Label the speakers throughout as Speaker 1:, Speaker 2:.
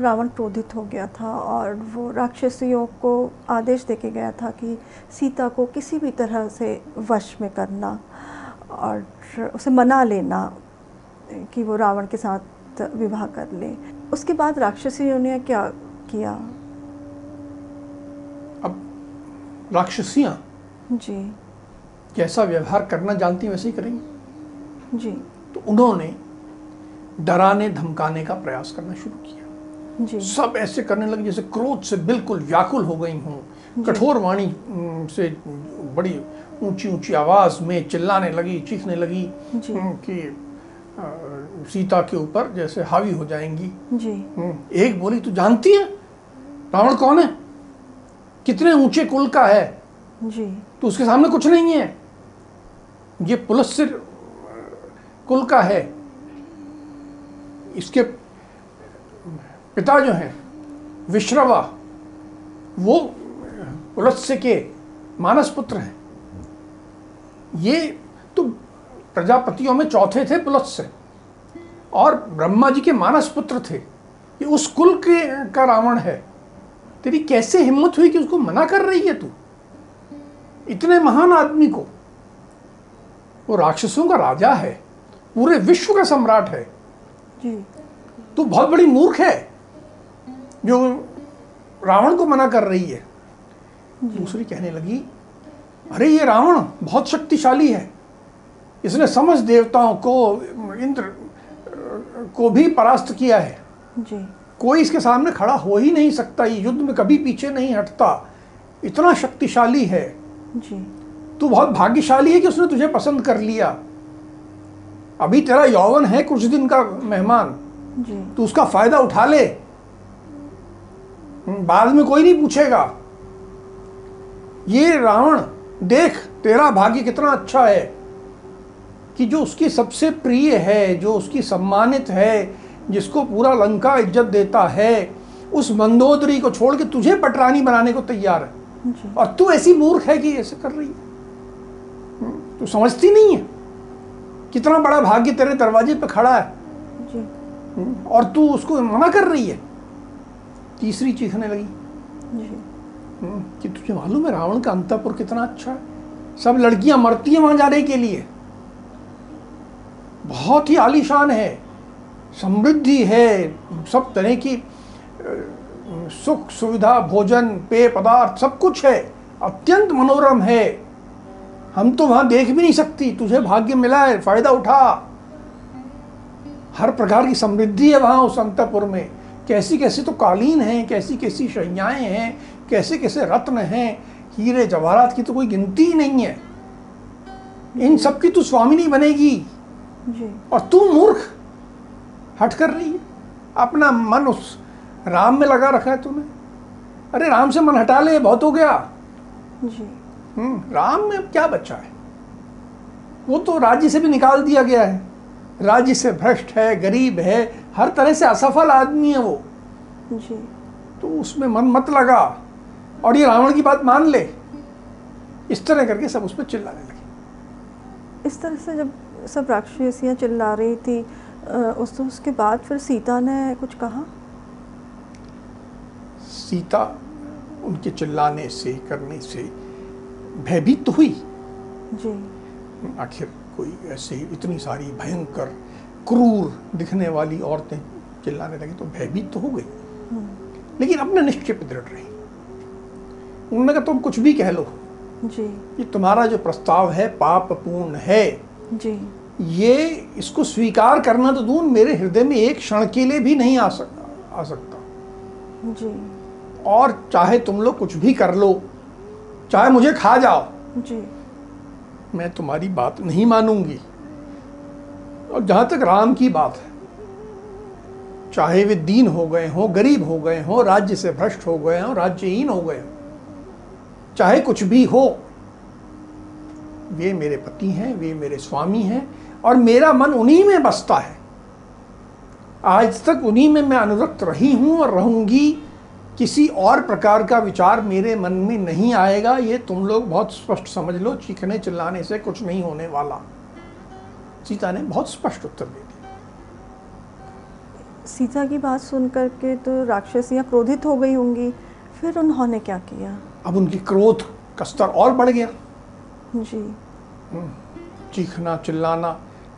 Speaker 1: रावण क्रोधित हो गया था और वो राक्षसियों को आदेश देके गया था कि सीता को किसी भी तरह से वश में करना और उसे मना लेना कि वो रावण के साथ विवाह कर ले। उसके बाद राक्षसियों ने क्या किया?
Speaker 2: अब राक्षसियाँ
Speaker 1: जी।
Speaker 2: जैसा व्यवहार करना जानती वैसे ही करेंगी।
Speaker 1: जी।
Speaker 2: तो उन्होंने डराने धमकाने का प्रयास करना शुरू किया। सब ऐसे करने लगे जैसे क्रोध से बिल्कुल व्याकुल हो गई हूँ। कठोर वाणी से बड़ी ऊँची ऊँची आवाज़ में चिल्लाने लगी चीखने लगी कि सीता के ऊपर जैसे हावी हो जाएँगी।
Speaker 1: जी।
Speaker 2: एक बोली तू जानती है? रावण कौन है? कितने ऊँचे कुल का है?
Speaker 1: जी।
Speaker 2: तो उसके सामने कुछ नहीं है। ये पुलस्सिर कुल का है। इसके पिता जो हैं विश्रवा वो पुलस्य के मानस पुत्र हैं। ये तो प्रजापतियों में चौथे थे पुलत्स्य और ब्रह्मा जी के मानस पुत्र थे। ये उस कुल के का रावण है। तेरी कैसे हिम्मत हुई कि उसको मना कर रही है तू? इतने महान आदमी को। वो राक्षसों का राजा है पूरे विश्व का सम्राट है।
Speaker 1: जी।
Speaker 2: तू बहुत बड़ी मूर्ख है। जो रावण को मना कर रही है दूसरी कहने लगी अरे ये रावण बहुत शक्तिशाली है। इसने समझ देवताओं को इंद्र को भी परास्त किया है।
Speaker 1: जी।
Speaker 2: कोई इसके सामने खड़ा हो ही नहीं सकता ये युद्ध में कभी पीछे नहीं हटता। इतना शक्तिशाली है।
Speaker 1: जी।
Speaker 2: तू बहुत भाग्यशाली है कि उसने तुझे पसंद कर लिया। अभी तेरा यौवन है कुछ दिन का मेहमान।
Speaker 1: जी।
Speaker 2: तू उसका फ़ायदा उठा ले। बाद में कोई नहीं पूछेगा। ये रावण देख तेरा भाग्य कितना अच्छा है कि जो उसकी सबसे प्रिय है जो उसकी सम्मानित है जिसको पूरा लंका इज़्ज़त देता है उस मंदोदरी को छोड़ के तुझे पटरानी बनाने को तैयार है। और तू ऐसी मूर्ख है कि ऐसे कर रही है। हम्म, तू समझती नहीं है कितना बड़ा भाग्य तेरे दरवाजे पे खड़ा है। हम्म, और तू उसको मना कर रही है। तीसरी चीखने लगी। हम्म, कि तुझे मालूम है रावण का अंतपुर कितना अच्छा है? सब लड़कियाँ मरती हैं वहाँ जाने के लिए। बहुत ही आलीशान है समृद्धि है सब तरह की सुख सुविधा भोजन पेय पदार्थ सब कुछ है। अत्यंत मनोरम है। हम तो वहाँ देख भी नहीं सकती। तुझे भाग्य मिला है फ़ायदा उठा। हर प्रकार की समृद्धि है वहाँ उस अंतपुर में। कैसी कैसी तो कालीन हैं कैसी कैसी शैयाएँ हैं कैसे कैसे रत्न हैं हीरे जवाहरात की तो कोई गिनती ही नहीं है। इन सब की तू स्वामिनी बनेगी।
Speaker 1: जी।
Speaker 2: और तू मूर्ख हट कर रही है। अपना मन उस राम में लगा रखा है तूने। अरे राम से मन हटा ले बहुत हो गया।
Speaker 1: जी।
Speaker 2: हम्म, राम में क्या बच्चा है? वो तो राज्य से भी निकाल दिया गया है। राज्य से भ्रष्ट है गरीब है हर तरह से असफल आदमी है वो।
Speaker 1: जी।
Speaker 2: तो उसमें मन मत लगा और ये रावण की बात मान ले। इस तरह करके सब उस पर चिल्लाने लगे।
Speaker 1: इस तरह से जब सब राक्षसियाँ चिल्ला रही थी उस तो उसके बाद फिर सीता ने कुछ कहा?
Speaker 2: सीता उनके चिल्लाने से करने से भयभीत तो हुई।
Speaker 1: जी।
Speaker 2: आखिर कोई ऐसे इतनी सारी भयंकर क्रूर दिखने वाली औरतें चिल्लाने लगी तो भयभीत तो हो गई। लेकिन अपने निश्चय पर दृढ़ रही। उन्होंने कहा तुम कुछ भी कह लो।
Speaker 1: जी।
Speaker 2: कि तुम्हारा जो प्रस्ताव है पापपूर्ण है।
Speaker 1: जी।
Speaker 2: ये इसको स्वीकार करना तो दूर मेरे हृदय में एक क्षण के लिए भी नहीं आ सकता आ सकता।
Speaker 1: जी।
Speaker 2: और चाहे तुम लोग कुछ भी कर लो चाहे मुझे खा जाओ
Speaker 1: जी।
Speaker 2: मैं तुम्हारी बात नहीं मानूँगी। और जहाँ तक राम की बात है, चाहे वे दीन हो गए हों, गरीब हो गए हों, राज्य से भ्रष्ट हो गए हों, राज्यहीन हो गए हों, चाहे कुछ भी हो, वे मेरे पति हैं, वे मेरे स्वामी हैं, और मेरा मन उन्हीं में बसता है। आज तक उन्हीं में मैं अनुरक्त रही हूँ और रहूँगी, किसी और प्रकार का विचार मेरे मन में नहीं आएगा। ये तुम लोग बहुत स्पष्ट समझ लो, चीखने चिल्लाने से कुछ नहीं होने वाला। सीता ने बहुत स्पष्ट उत्तर दे दिया।
Speaker 1: सीता की बात सुन करके तो राक्षसियाँ क्रोधित हो गई होंगी फिर उन्होंने क्या किया?
Speaker 2: अब उनकी क्रोध का स्तर और बढ़ गया।
Speaker 1: जी।
Speaker 2: चीखना चिल्लाना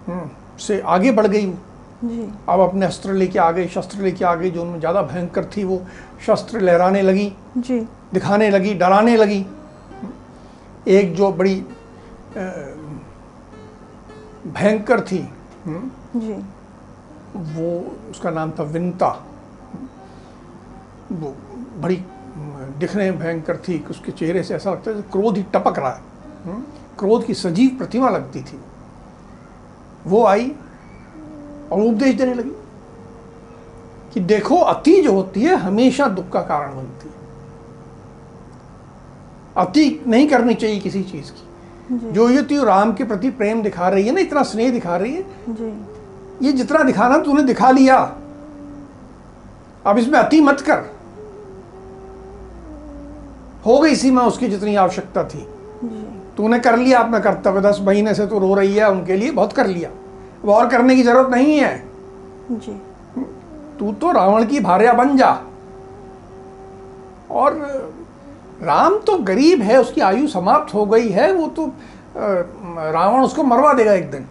Speaker 2: हम्म, से आगे बढ़ गई वो।
Speaker 1: जी।
Speaker 2: अब अपने अस्त्र लेके आ गई शस्त्र लेके आ गई जो उनमें ज़्यादा भयंकर थी वो शस्त्र लहराने लगी
Speaker 1: जी।
Speaker 2: दिखाने लगी डराने लगी। एक जो बड़ी भयंकर थी। हम्म,
Speaker 1: जी।
Speaker 2: वो उसका नाम था विंता। वो बड़ी दिखने में भयंकर थी कि उसके चेहरे से ऐसा लगता है क्रोध ही टपक रहा है। हम्म, क्रोध की सजीव प्रतिमा लगती थी। वो आई और उपदेश देने लगी कि देखो अति जो होती है हमेशा दुख का कारण बनती है। अति नहीं करनी चाहिए किसी चीज़ की।
Speaker 1: जी।
Speaker 2: जो ये तू राम के प्रति प्रेम दिखा रही है ना इतना स्नेह दिखा रही है।
Speaker 1: जी।
Speaker 2: ये जितना दिखाना तूने दिखा लिया। अब इसमें अति मत कर। हो गई सीमा उसकी जितनी आवश्यकता थी। तूने कर लिया अपना कर्तव्य दस महीने से तो रो रही है उनके लिए बहुत कर लिया। अब और करने की ज़रूरत नहीं है।
Speaker 1: जी।
Speaker 2: तू तो रावण की भार्या बन जा। और राम तो गरीब है उसकी आयु समाप्त हो गई है वो तो रावण उसको मरवा देगा एक दिन।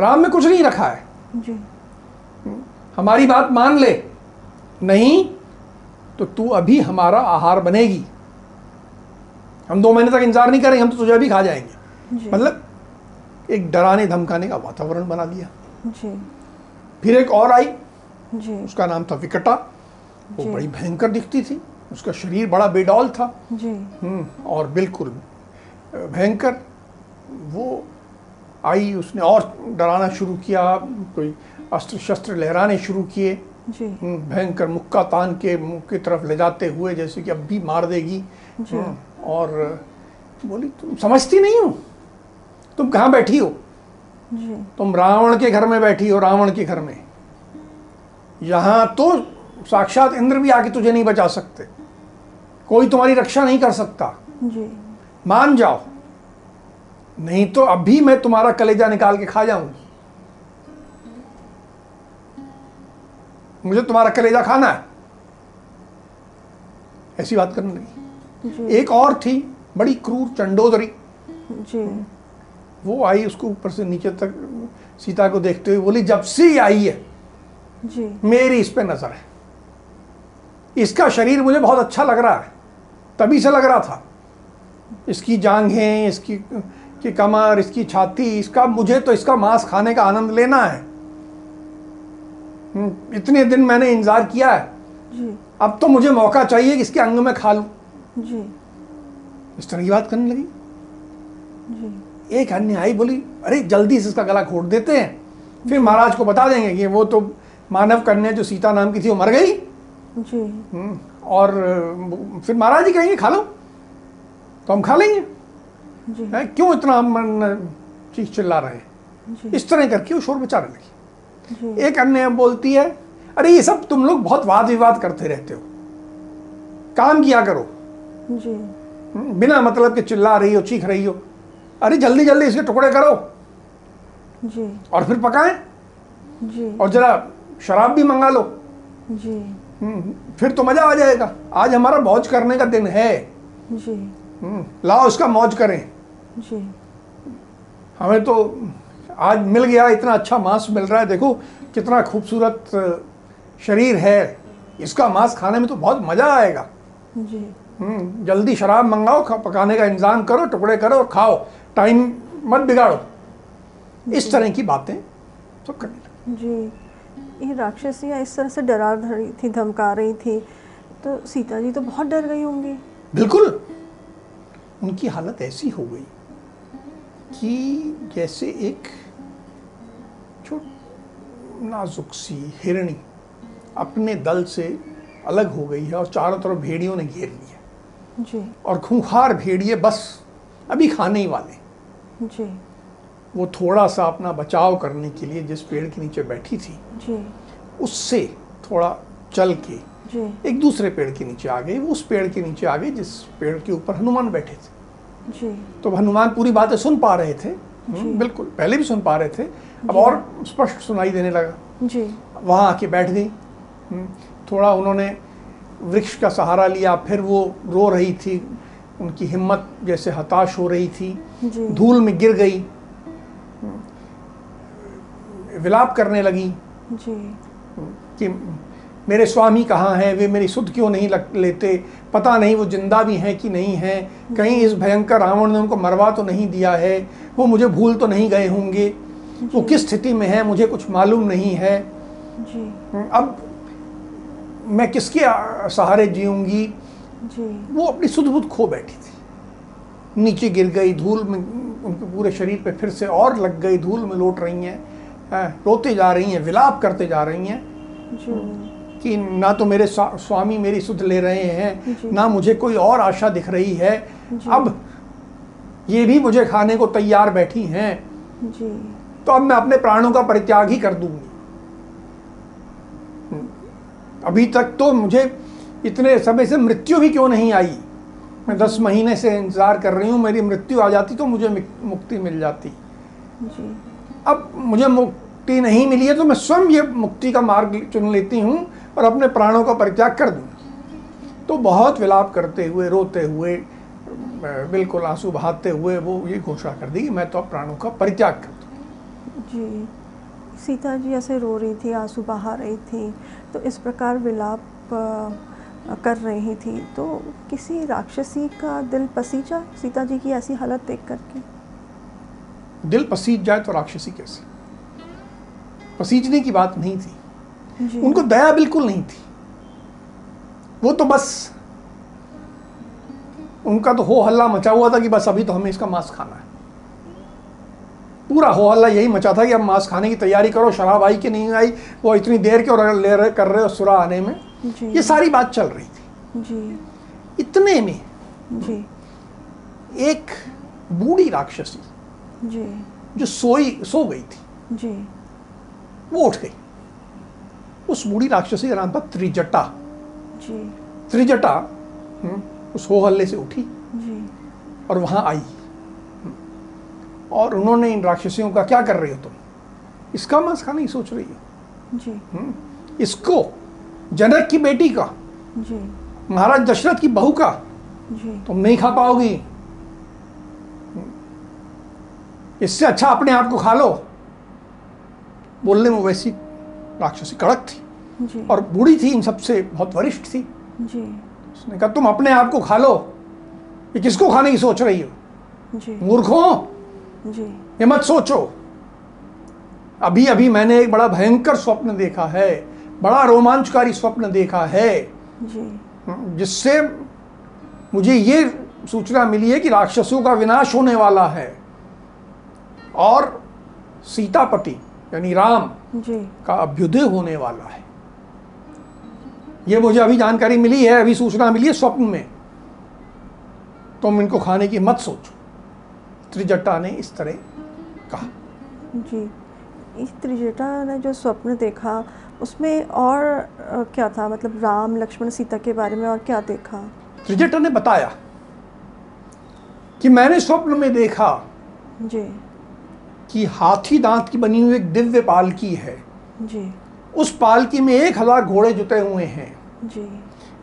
Speaker 2: राम में कुछ नहीं रखा है।
Speaker 1: जी।
Speaker 2: हमारी बात मान ले। नहीं तो तू अभी हमारा आहार बनेगी। हम दो महीने तक इंतज़ार नहीं करेंगे हम तो तुझे अभी खा जाएँगे। मतलब एक डराने धमकाने का वातावरण बना दिया।
Speaker 1: जी।
Speaker 2: फिर एक और आई।
Speaker 1: जी।
Speaker 2: उसका नाम था विकटा। वो बड़ी भयंकर दिखती थी। उसका शरीर बड़ा बेडौल था।
Speaker 1: जी।
Speaker 2: हम्म, और बिल्कुल भयंकर। वो आई उसने और डराना शुरू किया कोई अस्त्र शस्त्र लहराने शुरू किए। हम्म, भयंकर मुक्का तान के मुँह की तरफ़ ले जाते हुए जैसे कि अब भी मार देगी।
Speaker 1: जी।
Speaker 2: हम्म, और बोली तुम समझती नहीं हो? तुम कहाँ बैठी हो?
Speaker 1: जी।
Speaker 2: तुम रावण के घर में बैठी हो रावण के घर में। यहाँ तो साक्षात इंद्र भी आके तुझे नहीं बचा सकते। कोई तुम्हारी रक्षा नहीं कर सकता।
Speaker 1: जी।
Speaker 2: मान जाओ। नहीं तो अभी मैं तुम्हारा कलेजा निकाल के खा जाऊँगी। मुझे तुम्हारा कलेजा खाना है। ऐसी बात करने लगी। एक और थी बड़ी क्रूर चंडोदरी।
Speaker 1: जी।
Speaker 2: वो आई उसको ऊपर से नीचे तक सीता को देखते हुए बोली जब से आई है
Speaker 1: जी।
Speaker 2: मेरी इस पे नज़र है। इसका शरीर मुझे बहुत अच्छा लग रहा है। तभी से लग रहा था। इसकी जांघें इसकी की कमर इसकी छाती इसका मुझे तो इसका मांस खाने का आनंद लेना है। हम्म, इतने दिन मैंने इंतज़ार किया है।
Speaker 1: जी।
Speaker 2: अब तो मुझे मौका चाहिए कि इसके अंग में खा लूँ।
Speaker 1: जी।
Speaker 2: इस तरह की बात करने लगी।
Speaker 1: जी।
Speaker 2: एक अन्य आई बोली अरे जल्दी से इसका गला घोट देते हैं। फिर महाराज को बता देंगे कि वो तो मानव कन्या जो सीता नाम की थी वो मर गई।
Speaker 1: जी।
Speaker 2: हम्म, और फिर महाराज जी कहेंगे खा लो। तो हम खा लेंगे।
Speaker 1: जी।
Speaker 2: क्यों इतना मन चीख चिल्ला रहे हैं? इस तरह करके वो शोर मचाने लगी। एक अन्य बोलती है अरे ये सब तुम लोग बहुत वाद विवाद करते रहते हो। काम किया करो।
Speaker 1: जी।
Speaker 2: हम्म, बिना मतलब के चिल्ला रही हो चीख रही हो। अरे जल्दी जल्दी इसके टुकड़े करो।
Speaker 1: जी।
Speaker 2: और फिर पकाएँ।
Speaker 1: जी।
Speaker 2: और जरा शराब भी मंगा लो।
Speaker 1: जी।
Speaker 2: फिर तो मज़ा आ जाएगा। आज हमारा मौज करने का दिन है।
Speaker 1: जी।
Speaker 2: हम्म, लाओ इसका मौज करें।
Speaker 1: जी।
Speaker 2: हमें तो आज मिल गया इतना अच्छा मांस मिल रहा है। देखो कितना खूबसूरत शरीर है। इसका मांस खाने में तो बहुत मज़ा आएगा।
Speaker 1: जी।
Speaker 2: हम्म, जल्दी शराब मंगाओ पकाने का इंतज़ाम करो टुकड़े करो और खाओ। टाइम मत बिगाड़ो। इस तरह की बातें सब करने लगे
Speaker 1: जी। ये राक्षसियाँ इस तरह से डरा रही थी धमका रही थी तो सीता जी तो बहुत डर गई होंगी।
Speaker 2: बिल्कुल। उनकी हालत ऐसी हो गई कि जैसे एक छो नाजुक सी हिरणी अपने दल से अलग हो गई है और चारों तरफ़ भेड़ियों ने घेर लिया
Speaker 1: जी।
Speaker 2: और खूंखार भेड़िए बस अभी खाने ही वाले।
Speaker 1: जी।
Speaker 2: वो थोड़ा सा अपना बचाव करने के लिए जिस पेड़ के नीचे बैठी थी
Speaker 1: जी।
Speaker 2: उससे थोड़ा चल के
Speaker 1: जी।
Speaker 2: एक दूसरे पेड़ के नीचे आ गई। वो उस पेड़ के नीचे आ गई जिस पेड़ के ऊपर हनुमान बैठे थे।
Speaker 1: जी।
Speaker 2: तो हनुमान पूरी बातें सुन पा रहे थे। हम्म, बिल्कुल पहले भी सुन पा रहे थे। अब और स्पष्ट सुनाई देने लगा।
Speaker 1: जी।
Speaker 2: वहाँ आके बैठ गई। हम्म, थोड़ा उन्होंने वृक्ष का सहारा लिया फिर वो रो रही थी। उनकी हिम्मत जैसे हताश हो रही थी। धूल में गिर गई। विलाप करने लगी।
Speaker 1: जी।
Speaker 2: कि मेरे स्वामी कहाँ हैं? वे मेरी सुध क्यों नहीं लग, लेते? पता नहीं वो ज़िंदा भी हैं कि नहीं हैं। कहीं इस भयंकर रावण ने उनको मरवा तो नहीं दिया है? वो मुझे भूल तो नहीं गए होंगे। वो किस स्थिति में है? मुझे कुछ मालूम नहीं है।
Speaker 1: जी।
Speaker 2: अब मैं किसके सहारे जीऊँगी?
Speaker 1: जी।
Speaker 2: वो अपनी सुध बुध खो बैठी थी। नीचे गिर गई धूल में उनके पूरे शरीर पे फिर से और लग गई धूल में लौट रही हाँ, रोते जा रही हैं विलाप करते जा रही हैं। कि ना तो मेरे स्वामी मेरी सुध ले रहे हैं ना मुझे कोई और आशा दिख रही है। अब ये भी मुझे खाने को तैयार बैठी हैं।
Speaker 1: जी।
Speaker 2: तो अब मैं अपने प्राणों का परित्याग ही कर दूँगी। अभी तक तो मुझे इतने समय से मृत्यु भी क्यों नहीं आई? मैं दस महीने से इंतज़ार कर रही हूँ मेरी मृत्यु आ जाती तो मुझे मुक्ति मिल जाती।
Speaker 1: जी।
Speaker 2: अब मुझे मुक्ति नहीं मिली है तो मैं स्वयं ये मुक्ति का मार्ग चुन लेती हूँ और अपने प्राणों का परित्याग कर दूँगी तो बहुत विलाप करते हुए, रोते हुए बिल्कुल आँसू बहाते हुए वो ये घोषणा कर दी कि मैं तो अब प्राणों का परित्याग कर दूँ।
Speaker 1: जी, सीता जी ऐसे रो रही थी, आँसू बहा रही थी तो इस प्रकार विलाप कर रही थी। तो किसी राक्षसी का दिल पसीजा सीता जी की ऐसी हालत देख करके
Speaker 2: दिल पसीज जाए तो राक्षसी कैसे? पसीजने की बात नहीं थी। उनको दया बिल्कुल नहीं थी। वो तो बस उनका तो हो हल्ला मचा हुआ था कि बस अभी तो हमें इसका मांस खाना है। पूरा हो हल्ला यही मचा था कि अब मांस खाने की तैयारी करो शराब आई कि नहीं आई वो इतनी देर क्यों रह- ले रहे कर रहे हो सुरा आने में? ये सारी बात चल रही थी।
Speaker 1: जी।
Speaker 2: इतने में
Speaker 1: जी।
Speaker 2: एक बूढ़ी राक्षसी
Speaker 1: जी।
Speaker 2: जो सोई सो गई थी।
Speaker 1: जी।
Speaker 2: वो उठ गई। उस बूढ़ी राक्षसी का नाम था त्रिजटा।
Speaker 1: जी।
Speaker 2: त्रिजटा हम्म, उस हो हल्ले से उठी
Speaker 1: जी।
Speaker 2: और वहाँ आई। और उन्होंने इन राक्षसियों का क्या कर रही हो तुम? इसका मांस खाने की सोच रही हो?
Speaker 1: जी।
Speaker 2: हम्म, इसको जनक की बेटी का
Speaker 1: जी।
Speaker 2: महाराज दशरथ की बहू का
Speaker 1: जी।
Speaker 2: तुम नहीं खा पाओगी। इससे अच्छा अपने आप को खा लो। बोलने में वैसी राक्षसी कड़क थी
Speaker 1: जी।
Speaker 2: और बूढ़ी थी इन सबसे बहुत वरिष्ठ थी।
Speaker 1: जी।
Speaker 2: उसने कहा तुम अपने आप को खा लो। ये किसको खाने की सोच रही हो? मूर्खों ये मत सोचो। अभी अभी मैंने एक बड़ा भयंकर स्वप्न देखा है बड़ा रोमांचकारी स्वप्न देखा है।
Speaker 1: जी।
Speaker 2: जिससे मुझे ये सूचना मिली है कि राक्षसों का विनाश होने वाला है। और सीतापति यानी राम
Speaker 1: जी।
Speaker 2: का अभ्युदय होने वाला है। ये मुझे अभी जानकारी मिली है अभी सूचना मिली है स्वप्न में। तुम इनको खाने की मत सोचो। त्रिजटा ने इस तरह कहा।
Speaker 1: जी इस त्रिजटा ने जो स्वप्न देखा उसमें और क्या था? मतलब राम लक्ष्मण सीता के बारे में और क्या देखा?
Speaker 2: त्रिजटा ने बताया कि मैंने स्वप्न में देखा
Speaker 1: जी।
Speaker 2: कि हाथी दांत की बनी हुई एक दिव्य पालकी है।
Speaker 1: जी।
Speaker 2: उस पालकी में एक हज़ार घोड़े जुटे हुए हैं।
Speaker 1: जी।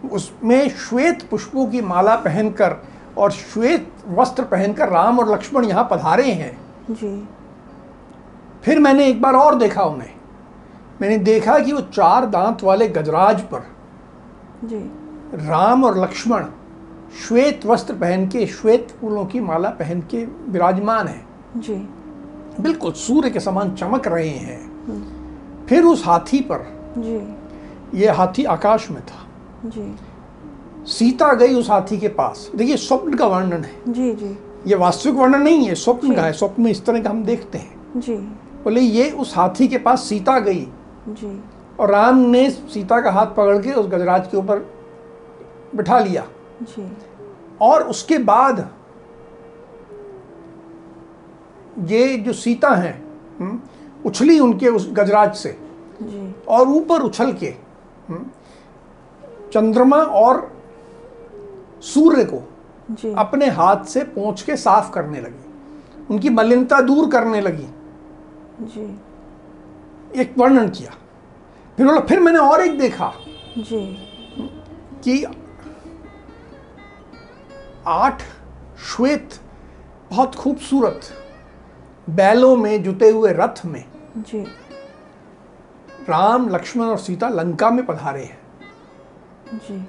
Speaker 2: उसमें श्वेत पुष्पों की माला पहनकर और श्वेत वस्त्र पहनकर राम और लक्ष्मण यहाँ पधारे हैं।
Speaker 1: जी।
Speaker 2: फिर मैंने एक बार और देखा उन्हें। मैंने देखा कि वो चार दांत वाले गजराज पर
Speaker 1: जी।
Speaker 2: राम और लक्ष्मण श्वेत वस्त्र पहन के श्वेत फूलों की माला पहन के विराजमान है।
Speaker 1: जी।
Speaker 2: बिल्कुल सूर्य के समान चमक रहे हैं। फिर उस हाथी पर
Speaker 1: जी।
Speaker 2: ये हाथी आकाश में था।
Speaker 1: जी।
Speaker 2: सीता गई उस हाथी के पास। देखिए स्वप्न का वर्णन है।
Speaker 1: जी जी।
Speaker 2: ये वास्तविक वर्णन नहीं है स्वप्न का है। स्वप्न में इस तरह का हम देखते हैं।
Speaker 1: जी।
Speaker 2: बोले ये उस हाथी के पास सीता गई।
Speaker 1: जी।
Speaker 2: और राम ने सीता का हाथ पकड़ के उस गजराज के ऊपर बिठा लिया।
Speaker 1: जी।
Speaker 2: और उसके बाद ये जो सीता हैं हम्म, उछली उनके उस गजराज से
Speaker 1: जी।
Speaker 2: और ऊपर उछल के हम्म, चंद्रमा और सूर्य को
Speaker 1: जी।
Speaker 2: अपने हाथ से पोंछ के साफ़ करने लगी। उनकी मलिनता दूर करने लगी।
Speaker 1: जी।
Speaker 2: एक वर्णन किया। फिर बोला फिर मैंने और एक देखा
Speaker 1: जी।
Speaker 2: कि आठ श्वेत बहुत खूबसूरत बैलों में जुते हुए रथ में।
Speaker 1: जी।
Speaker 2: राम लक्ष्मण और सीता लंका में पधारे हैं।
Speaker 1: जी।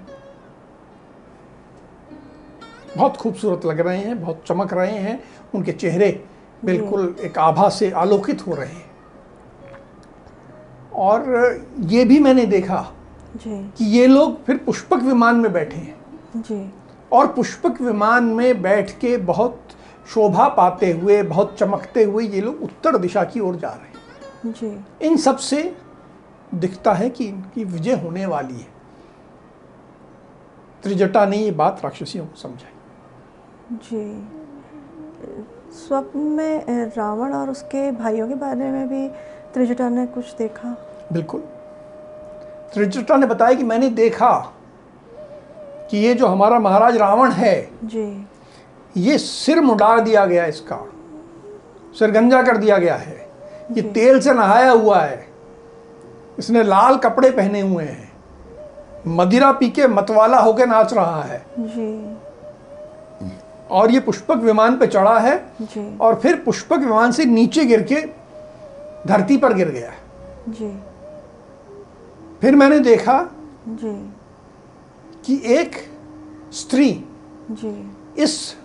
Speaker 2: बहुत खूबसूरत लग रहे हैं बहुत चमक रहे हैं। उनके चेहरे बिल्कुल एक आभा से आलोकित हो रहे हैं। और ये भी मैंने देखा
Speaker 1: जी।
Speaker 2: कि ये लोग फिर पुष्पक विमान में बैठे हैं।
Speaker 1: जी।
Speaker 2: और पुष्पक विमान में बैठ के बहुत शोभा पाते हुए बहुत चमकते हुए ये लोग उत्तर दिशा की ओर जा रहे हैं।
Speaker 1: जी।
Speaker 2: इन सबसे दिखता है कि इनकी विजय होने वाली है। त्रिजटा ने ये बात राक्षसियों को समझाई।
Speaker 1: जी। स्वप्न में रावण और उसके भाइयों के बारे में भी त्रिजटा ने कुछ देखा?
Speaker 2: बिल्कुल। त्रिजटा ने बताया कि मैंने देखा कि ये जो हमारा महाराज रावण है
Speaker 1: जी।
Speaker 2: ये सिर मुड़ा दिया गया इसका सिर गंजा कर दिया गया है। ये तेल से नहाया हुआ है। इसने लाल कपड़े पहने हुए हैं। मदिरा पी के मतवाला होके नाच रहा है।
Speaker 1: जी।
Speaker 2: और ये पुष्पक विमान पे चढ़ा है।
Speaker 1: जी।
Speaker 2: और फिर पुष्पक विमान से नीचे गिर के धरती पर गिर गया।
Speaker 1: जी।
Speaker 2: फिर मैंने देखा
Speaker 1: जी।
Speaker 2: कि एक स्त्री
Speaker 1: जी।
Speaker 2: इस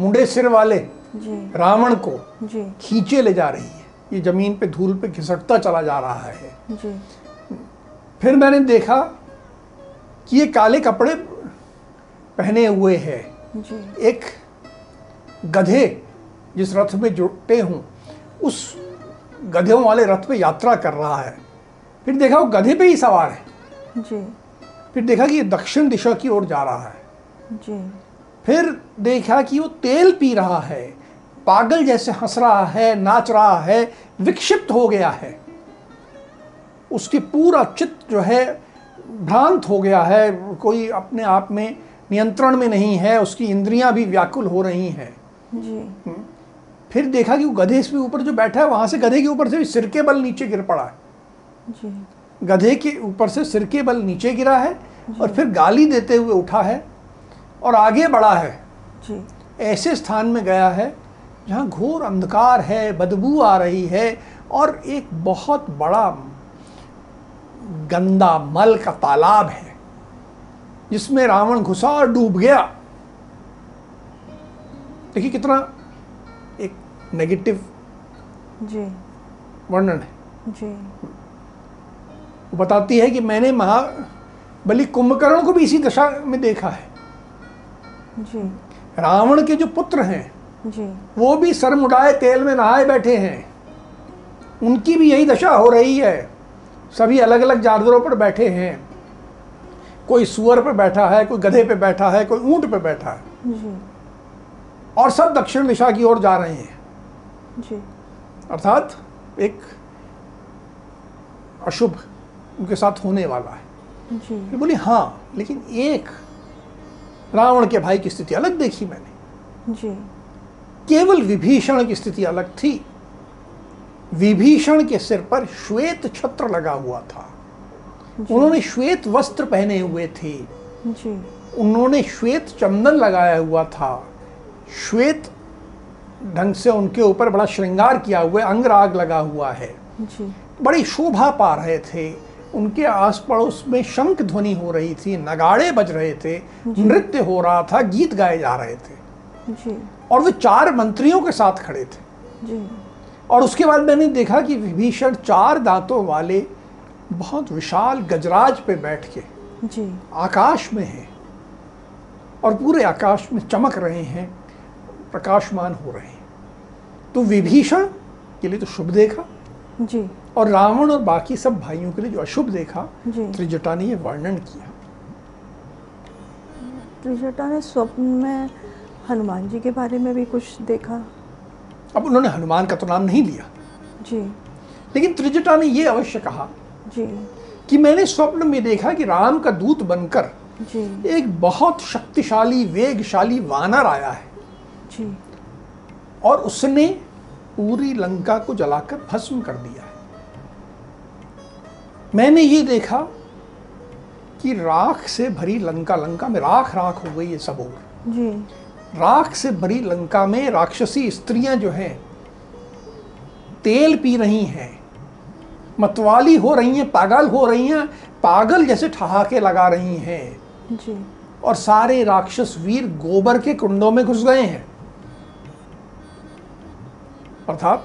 Speaker 2: मुंडे सिर वाले रावण को
Speaker 1: जी।
Speaker 2: खींचे ले जा रही है। ये ज़मीन पे धूल पे घिसटता चला जा रहा है।
Speaker 1: जी।
Speaker 2: फिर मैंने देखा कि ये काले कपड़े पहने हुए है।
Speaker 1: जी।
Speaker 2: एक गधे जिस रथ में जुटे हूँ उस गधेों वाले रथ पे यात्रा कर रहा है। फिर देखा वो गधे पे ही सवार है।
Speaker 1: जी।
Speaker 2: फिर देखा कि ये दक्षिण दिशा की ओर जा रहा है।
Speaker 1: जी।
Speaker 2: फिर देखा कि वो तेल पी रहा है पागल जैसे हंस रहा है नाच रहा है विक्षिप्त हो गया है। उसके पूरा चित्त जो है भ्रांत हो गया है कोई अपने आप में नियंत्रण में नहीं है उसकी इंद्रियाँ भी व्याकुल हो रही हैं।
Speaker 1: जी।
Speaker 2: फिर देखा कि वो गधे पे ऊपर जो बैठा है वहाँ से गधे के ऊपर से भी सिर के बल नीचे गिर पड़ा है।
Speaker 1: जी।
Speaker 2: गधे के ऊपर से सिर के बल नीचे गिरा है और फिर गाली देते हुए उठा है। और आगे बढ़ा है। ऐसे स्थान में गया है जहाँ घोर अंधकार है बदबू आ रही है और एक बहुत बड़ा गंदा मल का तालाब है जिसमें रावण घुसा और डूब गया। देखिए कितना एक नेगेटिव
Speaker 1: जी।
Speaker 2: वर्णन है।
Speaker 1: जी।
Speaker 2: वो बताती है कि मैंने महाबली कुंभकर्ण को भी इसी दशा में देखा है।
Speaker 1: जी।
Speaker 2: रावण के जो पुत्र हैं
Speaker 1: जी।
Speaker 2: वो भी सर मुड़ाए तेल में नहाए बैठे हैं। उनकी भी यही दशा हो रही है। सभी अलग अलग जानवरों पर बैठे हैं। कोई सुअर पर बैठा है कोई गधे पे बैठा है कोई ऊँट पे बैठा है।
Speaker 1: जी।
Speaker 2: और सब दक्षिण दिशा की ओर जा रहे हैं।
Speaker 1: जी।
Speaker 2: अर्थात एक अशुभ उनके साथ होने वाला है।
Speaker 1: जी।
Speaker 2: बोली हाँ लेकिन एक रावण के भाई की स्थिति अलग देखी मैंने।
Speaker 1: जी।
Speaker 2: केवल विभीषण की स्थिति अलग थी। विभीषण के सिर पर श्वेत छत्र लगा हुआ था। उन्होंने श्वेत वस्त्र पहने हुए थे।
Speaker 1: जी।
Speaker 2: उन्होंने श्वेत चंदन लगाया हुआ था। श्वेत ढंग से उनके ऊपर बड़ा श्रृंगार किया हुआ अंगराग लगा हुआ है।
Speaker 1: जी।
Speaker 2: बड़ी शोभा पा रहे थे। उनके आस पड़ोस में शंख ध्वनि हो रही थी नगाड़े बज रहे थे नृत्य हो रहा था गीत गाए जा रहे थे।
Speaker 1: जी।
Speaker 2: और वे चार मंत्रियों के साथ खड़े थे।
Speaker 1: जी।
Speaker 2: और उसके बाद मैंने देखा कि विभीषण चार दांतों वाले बहुत विशाल गजराज पे बैठ के
Speaker 1: जी।
Speaker 2: आकाश में हैं और पूरे आकाश में चमक रहे हैं प्रकाशमान हो रहे हैं। तो विभीषण के लिए तो शुभ देखा।
Speaker 1: जी।
Speaker 2: और रावण और बाकी सब भाइयों के लिए जो अशुभ देखा त्रिजटा ने ये वर्णन किया।
Speaker 1: त्रिजटा ने स्वप्न में हनुमान जी के बारे में भी कुछ देखा।
Speaker 2: अब उन्होंने हनुमान का तो नाम नहीं लिया।
Speaker 1: जी।
Speaker 2: लेकिन त्रिजटा ने ये अवश्य कहा
Speaker 1: जी।
Speaker 2: कि मैंने स्वप्न में देखा कि राम का दूत बनकर
Speaker 1: जी।
Speaker 2: एक बहुत शक्तिशाली वेगशाली वानर आया है।
Speaker 1: जी।
Speaker 2: और उसने पूरी लंका को जलाकर भस्म कर दिया है। मैंने ये देखा कि राख से भरी लंका लंका में राख राख हो गई है सब और
Speaker 1: जी।
Speaker 2: राख से भरी लंका में राक्षसी स्त्रियाँ जो हैं तेल पी रही हैं मतवाली हो रही हैं पागल हो रही हैं पागल जैसे ठहाके लगा रही हैं।
Speaker 1: जी।
Speaker 2: और सारे राक्षस वीर गोबर के कुंडों में घुस गए हैं। अर्थात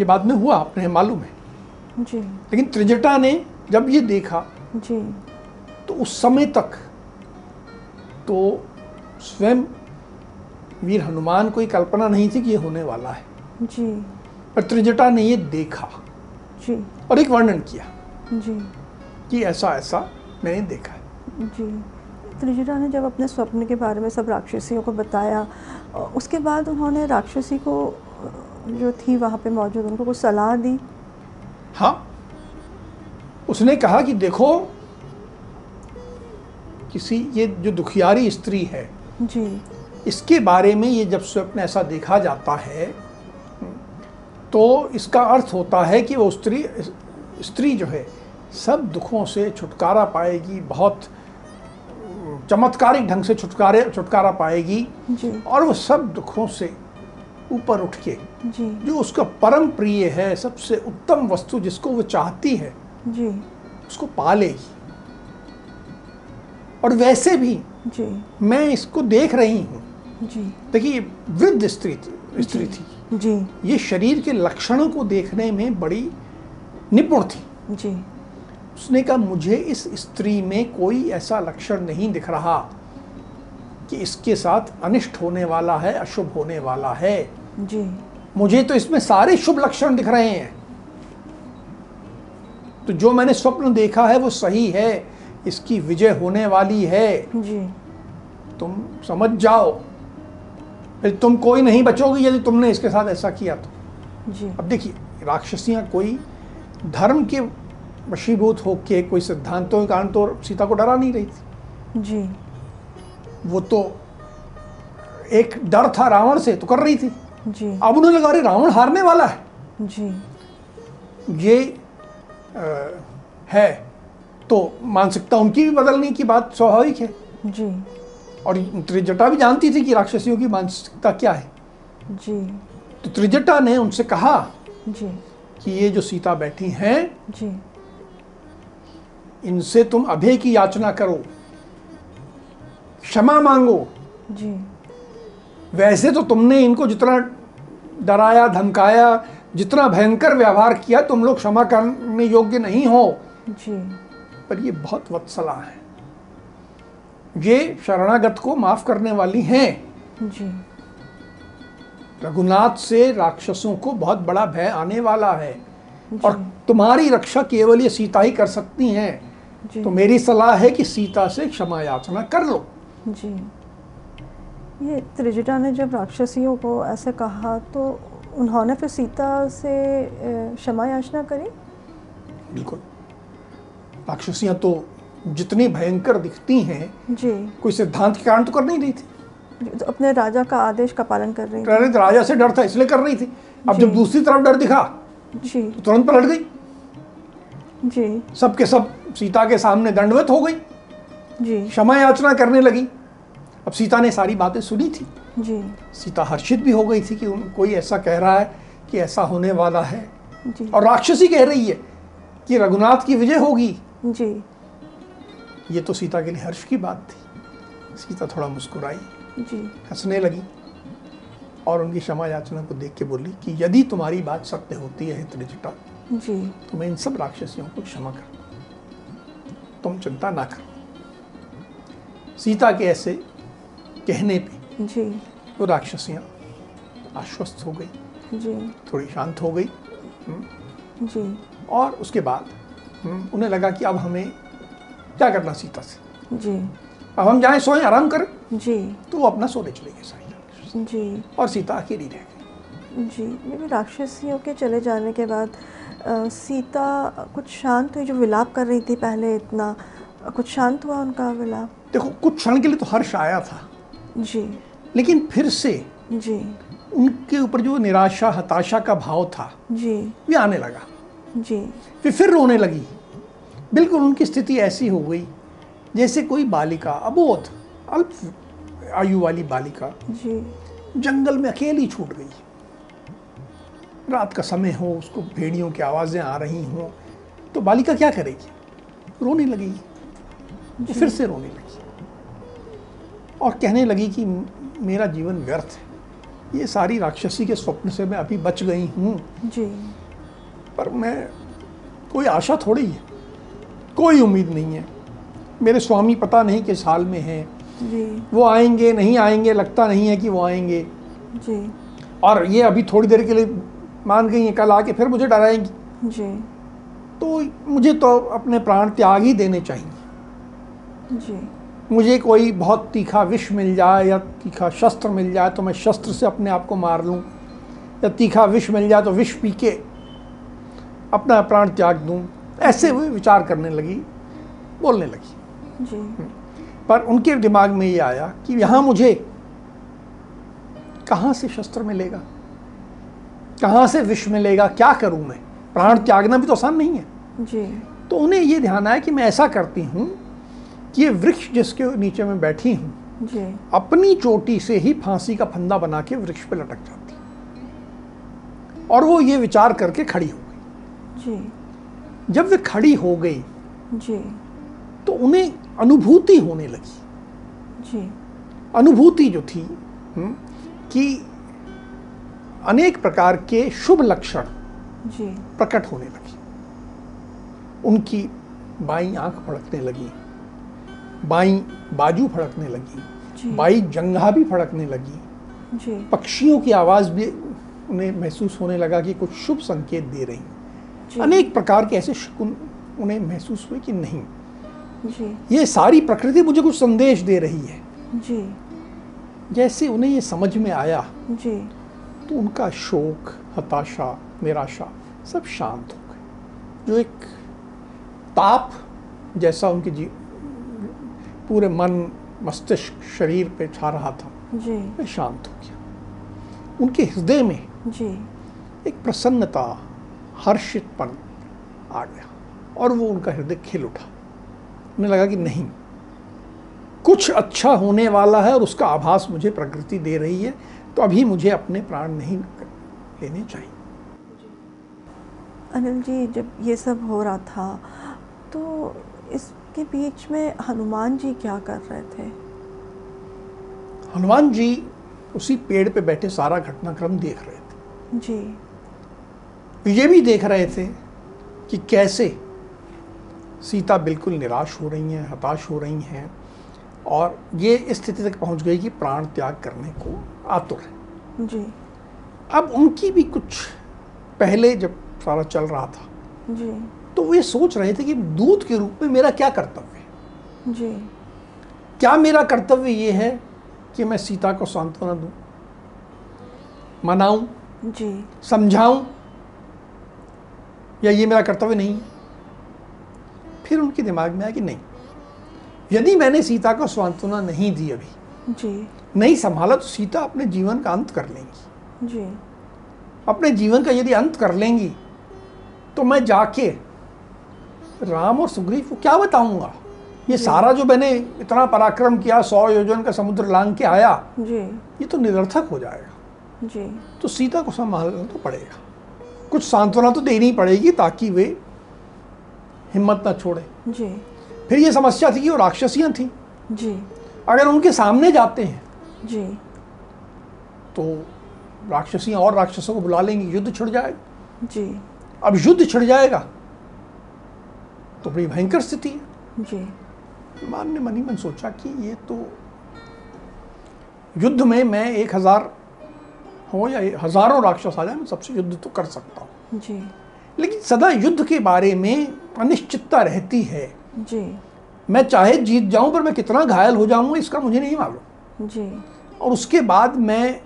Speaker 2: ये बाद में हुआ अपने मालूम है।
Speaker 1: जी।
Speaker 2: लेकिन त्रिजटा ने जब ये देखा
Speaker 1: जी।
Speaker 2: तो उस समय तक तो स्वयं वीर हनुमान को ये कल्पना नहीं थी कि ये होने वाला है।
Speaker 1: जी।
Speaker 2: पर त्रिजटा ने ये देखा
Speaker 1: जी।
Speaker 2: और एक वर्णन किया
Speaker 1: जी।
Speaker 2: कि ऐसा ऐसा मैंने देखा है।
Speaker 1: जी। त्रिजटा ने जब अपने स्वप्न के बारे में सब राक्षसियों को बताया उसके बाद उन्होंने राक्षसी को जो थी वहाँ पे मौजूद उनको कुछ सलाह दी।
Speaker 2: हाँ। उसने कहा कि देखो किसी ये जो दुखियारी स्त्री है
Speaker 1: जी।
Speaker 2: इसके बारे में ये जब स्वप्न ऐसा देखा जाता है तो इसका अर्थ होता है कि वो स्त्री स्त्री जो है सब दुखों से छुटकारा पाएगी बहुत चमत्कारिक ढंग से छुटकारे छुटकारा पाएगी
Speaker 1: जी।
Speaker 2: और वो सब दुखों से ऊपर उठ के।
Speaker 1: जी।
Speaker 2: जो उसका परम प्रिय है सबसे उत्तम वस्तु जिसको वो चाहती है
Speaker 1: जी।
Speaker 2: उसको पा लेगी और वैसे भी
Speaker 1: जी।
Speaker 2: मैं इसको देख रही हूँ।
Speaker 1: जी।
Speaker 2: देखिए वृद्ध स्त्री स्त्री थी।
Speaker 1: जी।
Speaker 2: ये शरीर के लक्षणों को देखने में बड़ी निपुण थी।
Speaker 1: जी।
Speaker 2: उसने कहा मुझे इस स्त्री में कोई ऐसा लक्षण नहीं दिख रहा कि इसके साथ अनिष्ट होने वाला है अशुभ होने वाला है।
Speaker 1: जी।
Speaker 2: मुझे तो इसमें सारे शुभ लक्षण दिख रहे हैं। तो जो मैंने स्वप्न देखा है वो सही है। इसकी विजय होने वाली है।
Speaker 1: जी।
Speaker 2: तुम समझ जाओ। फिर तुम कोई नहीं बचोगी यदि तुमने इसके साथ ऐसा किया तो।
Speaker 1: जी।
Speaker 2: अब देखिए राक्षसियाँ कोई धर्म के वशीभूत होके कोई सिद्धांतों के कारण तो सीता को डरा नहीं रही थी।
Speaker 1: जी।
Speaker 2: वो तो एक डर था रावण से तो कर रही थी।
Speaker 1: जी।
Speaker 2: अब उन्हें लगा अरे रावण हारने वाला है।
Speaker 1: जी।
Speaker 2: ये अ, है। तो मानसिकता उनकी भी बदलने की बात स्वाभाविक है।
Speaker 1: जी।
Speaker 2: और त्रिजटा भी जानती थी कि राक्षसियों की मानसिकता क्या है।
Speaker 1: जी।
Speaker 2: तो त्रिजटा ने उनसे कहा
Speaker 1: जी।
Speaker 2: कि ये जो सीता बैठी हैं
Speaker 1: जी।
Speaker 2: इनसे तुम अभय की याचना करो। क्षमा मांगो।
Speaker 1: जी।
Speaker 2: वैसे तो तुमने इनको जितना डराया धमकाया जितना भयंकर व्यवहार किया तुम लोग क्षमा करने योग्य नहीं हो।
Speaker 1: जी।
Speaker 2: पर ये बहुत वत्सला है। ये शरणागत को माफ़ करने वाली हैं।
Speaker 1: जी।
Speaker 2: रघुनाथ से राक्षसों को बहुत बड़ा भय आने वाला है। और तुम्हारी रक्षा केवल ये सीता ही कर सकती हैं। तो मेरी सलाह है कि सीता से क्षमा याचना कर लो।
Speaker 1: जी। ये त्रिजटा ने जब राक्षसियों को ऐसे कहा तो उन्होंने फिर सीता से क्षमा याचना करी?
Speaker 2: बिल्कुल। राक्षसियाँ तो जितनी भयंकर दिखती हैं
Speaker 1: जी।
Speaker 2: कोई सिद्धांत के कारण तो कर नहीं रही थी।
Speaker 1: तो अपने राजा का आदेश का पालन कर रही
Speaker 2: अरे तो राजा से डर था इसलिए कर रही थी। अब जब दूसरी तरफ़ डर दिखा
Speaker 1: जी।
Speaker 2: तो तुरंत पलट गई।
Speaker 1: जी।
Speaker 2: सबके सब सीता के सामने दंडवत हो गई।
Speaker 1: जी।
Speaker 2: क्षमा याचना करने लगी। अब सीता ने सारी बातें सुनी थी।
Speaker 1: जी।
Speaker 2: सीता हर्षित भी हो गई थी कि कोई ऐसा कह रहा है कि ऐसा होने वाला है।
Speaker 1: जी।
Speaker 2: और राक्षसी कह रही है कि रघुनाथ की विजय होगी।
Speaker 1: जी।
Speaker 2: ये तो सीता के लिए हर्ष की बात थी। सीता थोड़ा मुस्कुराई।
Speaker 1: जी।
Speaker 2: हंसने लगी और उनकी क्षमा याचना को देख के बोली कि यदि तुम्हारी बात सत्य होती है त्रिजटा
Speaker 1: जी।
Speaker 2: तो मैं इन सब राक्षसियों को क्षमा कर। तुम चिंता ना करो। सीता के ऐसे कहने पे।
Speaker 1: जी।
Speaker 2: वो राक्षसियाँ आश्वस्त हो गई।
Speaker 1: जी।
Speaker 2: थोड़ी शांत हो गई।
Speaker 1: जी।
Speaker 2: और उसके बाद हम्म, उन्हें लगा कि अब हमें क्या करना सीता से?
Speaker 1: जी।
Speaker 2: अब हम जाएँ सोएँ आराम करें।
Speaker 1: जी।
Speaker 2: तो वो अपना सोने चले गए सारी
Speaker 1: जी।
Speaker 2: और सीता अकेली रह गई।
Speaker 1: जी। लेकिन राक्षसियों के चले जाने के बाद अ, सीता कुछ शांत हुई जो विलाप कर रही थी पहले इतना। कुछ शांत हुआ उनका विलाप?
Speaker 2: देखो कुछ क्षण के लिए तो हर्ष आया था।
Speaker 1: जी।
Speaker 2: लेकिन फिर से
Speaker 1: जी।
Speaker 2: उनके ऊपर जो निराशा हताशा का भाव था
Speaker 1: जी।
Speaker 2: वे आने लगा।
Speaker 1: जी।
Speaker 2: वे फिर रोने लगी। बिल्कुल उनकी स्थिति ऐसी हो गई जैसे कोई बालिका अबोध अल्प आयु वाली बालिका
Speaker 1: जी।
Speaker 2: जंगल में अकेली छूट गई। रात का समय हो उसको भेड़ियों की आवाज़ें आ रही हों तो बालिका क्या करेगी? रोने लगी। फिर से रोने लगी। और कहने लगी कि मेरा जीवन व्यर्थ है। ये सारी राक्षसी के स्वप्न से मैं अभी बच गई हूँ।
Speaker 1: जी।
Speaker 2: पर मैं कोई आशा थोड़ी है। कोई उम्मीद नहीं है। मेरे स्वामी पता नहीं किस हाल में हैं। वो आएँगे नहीं आएँगे लगता नहीं है कि वो आएँगे।
Speaker 1: जी।
Speaker 2: और ये अभी थोड़ी देर के लिए मान गई हैं कल आके फिर मुझे डराएँगी।
Speaker 1: जी।
Speaker 2: तो मुझे तो अपने प्राण त्याग ही देने चाहिए।
Speaker 1: जी।
Speaker 2: मुझे कोई बहुत तीखा विष मिल जाए या तीखा शस्त्र मिल जाए तो मैं शस्त्र से अपने आप को मार लूँ। या तीखा विष मिल जाए तो विष पी के अपना प्राण त्याग दूँ। ऐसे हुए विचार करने लगी बोलने लगी।
Speaker 1: जी।
Speaker 2: पर उनके दिमाग में ये आया कि यहाँ मुझे कहाँ से शस्त्र मिलेगा? कहाँ से विष मिलेगा? क्या करूँ मैं? प्राण त्यागना भी तो आसान नहीं है।
Speaker 1: जी।
Speaker 2: तो उन्हें ये ध्यान आया कि मैं ऐसा करती हूँ ये वृक्ष जिसके नीचे मैं बैठी हूँ अपनी चोटी से ही फांसी का फंदा बना के वृक्ष पे लटक जाती और वो ये विचार करके खड़ी हो गई।
Speaker 1: जी।
Speaker 2: जब वे खड़ी हो गई
Speaker 1: जी।
Speaker 2: तो उन्हें अनुभूति होने लगी।
Speaker 1: जी।
Speaker 2: अनुभूति जो थी हम्म, कि अनेक प्रकार के शुभ लक्षण प्रकट होने लगी। उनकी बाई आँख फड़कने लगी। बाई बाजू फड़कने लगी बाई जंघा भी फड़कने लगी।
Speaker 1: जी।
Speaker 2: पक्षियों की आवाज़ भी उन्हें महसूस होने लगा कि कुछ शुभ संकेत दे रही अनेक प्रकार के ऐसे शकुन उन्हें महसूस हुए कि नहीं।
Speaker 1: जी।
Speaker 2: ये सारी प्रकृति मुझे कुछ संदेश दे रही है।
Speaker 1: जी।
Speaker 2: जैसे उन्हें ये समझ में आया
Speaker 1: जी।
Speaker 2: तो उनका शोक हताशा निराशा सब शांत हो गए। जो एक ताप जैसा उनके जी पूरे मन मस्तिष्क शरीर पे छा रहा था।
Speaker 1: जी।
Speaker 2: वह शांत हो गया। उनके हृदय में
Speaker 1: जी।
Speaker 2: एक प्रसन्नता हर्षितपन आ गया और वो उनका हृदय खिल उठा। उन्हें लगा कि नहीं कुछ अच्छा होने वाला है और उसका आभास मुझे प्रकृति दे रही है तो अभी मुझे अपने प्राण नहीं लेने चाहिए।
Speaker 1: अनिल जी जब ये सब हो रहा था तो इसके बीच में हनुमान जी क्या कर रहे थे?
Speaker 2: हनुमान जी उसी पेड़ पे बैठे सारा घटनाक्रम देख रहे थे।
Speaker 1: जी।
Speaker 2: ये भी देख रहे थे कि कैसे सीता बिल्कुल निराश हो रही हैं हताश हो रही हैं और ये स्थिति तक पहुँच गई कि प्राण त्याग करने को आतुर है।
Speaker 1: जी।
Speaker 2: अब उनकी भी कुछ पहले जब सारा चल रहा था
Speaker 1: जी।
Speaker 2: तो वो सोच रहे थे कि दूत के रूप में मेरा क्या कर्तव्य है?
Speaker 1: जी।
Speaker 2: क्या मेरा कर्तव्य ये है कि मैं सीता को सांत्वना दूँ? मनाऊं?
Speaker 1: जी।
Speaker 2: समझाऊं? या ये मेरा कर्तव्य नहीं है? फिर उनके दिमाग में आया कि नहीं। यदि मैंने सीता को सांत्वना नहीं दी अभी
Speaker 1: जी।
Speaker 2: नहीं संभाला तो सीता अपने जीवन का अंत कर लेंगी।
Speaker 1: जी।
Speaker 2: अपने जीवन का यदि अंत कर लेंगी तो मैं जाके राम और सुग्रीव को क्या बताऊँगा? ये सारा जो मैंने इतना पराक्रम किया सौ योजन का समुद्र लांग के आया
Speaker 1: जी।
Speaker 2: ये तो निरर्थक हो जाएगा।
Speaker 1: जी।
Speaker 2: तो सीता को संभालना तो पड़ेगा। कुछ सांत्वना तो देनी पड़ेगी ताकि वे हिम्मत ना छोड़े।
Speaker 1: जी।
Speaker 2: फिर ये समस्या थी कि वो राक्षसियाँ थी।
Speaker 1: जी।
Speaker 2: अगर उनके सामने जाते हैं
Speaker 1: जी।
Speaker 2: तो राक्षसियाँ और राक्षसों को बुला लेंगी। युद्ध छिड़ जाएगा।
Speaker 1: जी।
Speaker 2: अब युद्ध छिड़ जाएगा। तो बड़ी भयंकर स्थिति है।
Speaker 1: जी।
Speaker 2: मान ने मनी मन सोचा कि ये तो युद्ध में मैं एक हज़ार हो या हज़ारों राक्षस आ जाए मैं सबसे युद्ध तो कर सकता हूँ।
Speaker 1: जी।
Speaker 2: लेकिन सदा युद्ध के बारे में अनिश्चितता रहती है।
Speaker 1: जी।
Speaker 2: मैं चाहे जीत जाऊँ पर मैं कितना घायल हो जाऊँगा इसका मुझे नहीं मालूम।
Speaker 1: जी।
Speaker 2: और उसके बाद मैं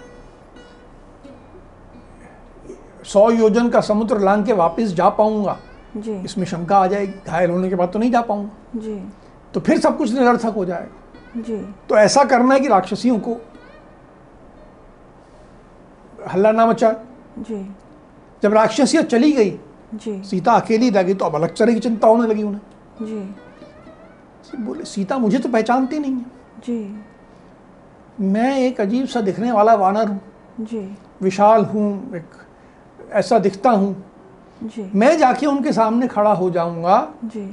Speaker 2: सौ योजन का समुद्र लांग के वापस जा पाऊँगा।
Speaker 1: जी।
Speaker 2: इसमें शंका आ जाएगी घायल होने के बाद तो नहीं जा पाऊँगा
Speaker 1: जी।
Speaker 2: तो फिर सब कुछ निरर्थक हो जाएगा
Speaker 1: जी।
Speaker 2: तो ऐसा करना है कि राक्षसियों को हल्ला ना मचा
Speaker 1: जी।
Speaker 2: जब राक्षसियाँ चली गई
Speaker 1: जी।
Speaker 2: सीता अकेली रह गई तो अब अलग तरह की चिंता होने लगी उन्हें।
Speaker 1: जी।
Speaker 2: बोले सीता मुझे तो पहचानती नहीं है।
Speaker 1: जी।
Speaker 2: मैं एक अजीब सा दिखने वाला वानर हूँ।
Speaker 1: जी।
Speaker 2: विशाल हूँ एक ऐसा दिखता हूँ।
Speaker 1: जी।
Speaker 2: मैं जाके उनके सामने खड़ा हो जाऊँगा
Speaker 1: जी।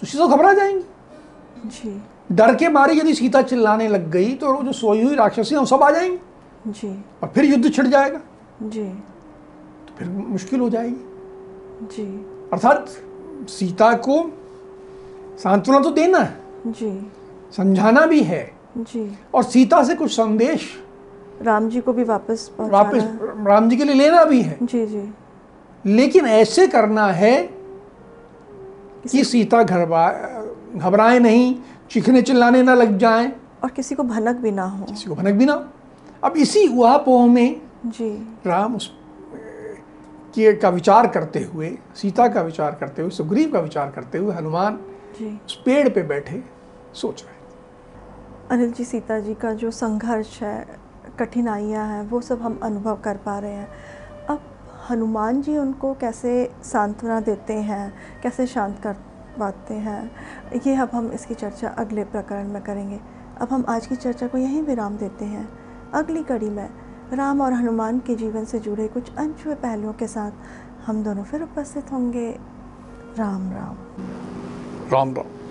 Speaker 2: तो सीता घबरा जाएँगी।
Speaker 1: जी।
Speaker 2: डर के मारे यदि सीता चिल्लाने लग गई तो जो सोई हुई राक्षसी हैं वो सब आ जाएँगी।
Speaker 1: जी।
Speaker 2: और फिर युद्ध छिड़ जाएगा।
Speaker 1: जी।
Speaker 2: तो फिर मुश्किल हो जाएगी।
Speaker 1: जी।
Speaker 2: अर्थात सीता को सांत्वना तो देना है।
Speaker 1: जी।
Speaker 2: समझाना भी है।
Speaker 1: जी।
Speaker 2: और सीता से कुछ संदेश
Speaker 1: राम जी को भी वापस
Speaker 2: वापस राम जी के लिए लेना भी है।
Speaker 1: जी जी।
Speaker 2: लेकिन ऐसे करना है कि सीता घबरा घबराए नहीं चिखने चिल्लाने ना लग जाएँ।
Speaker 1: और किसी को भनक भी ना हो।
Speaker 2: किसी को भनक भी ना हो। अब इसी उहापोह में
Speaker 1: जी।
Speaker 2: राम उस के का विचार करते हुए सीता का विचार करते हुए सुग्रीव का विचार करते हुए हनुमान
Speaker 1: जी।
Speaker 2: उस पेड़ पे बैठे सोच रहे।
Speaker 1: अनिल जी सीता जी का जो संघर्ष है कठिनाइयाँ हैं वो सब हम अनुभव कर पा रहे हैं। हनुमान जी उनको कैसे सांत्वना देते हैं, कैसे शांत करवाते हैं, ये अब हम इसकी चर्चा अगले प्रकरण में करेंगे। अब हम आज की चर्चा को यहीं विराम देते हैं। अगली कड़ी में राम और हनुमान के जीवन से जुड़े कुछ अनछुए पहलुओं के साथ हम दोनों फिर उपस्थित होंगे। राम राम।
Speaker 2: राम राम।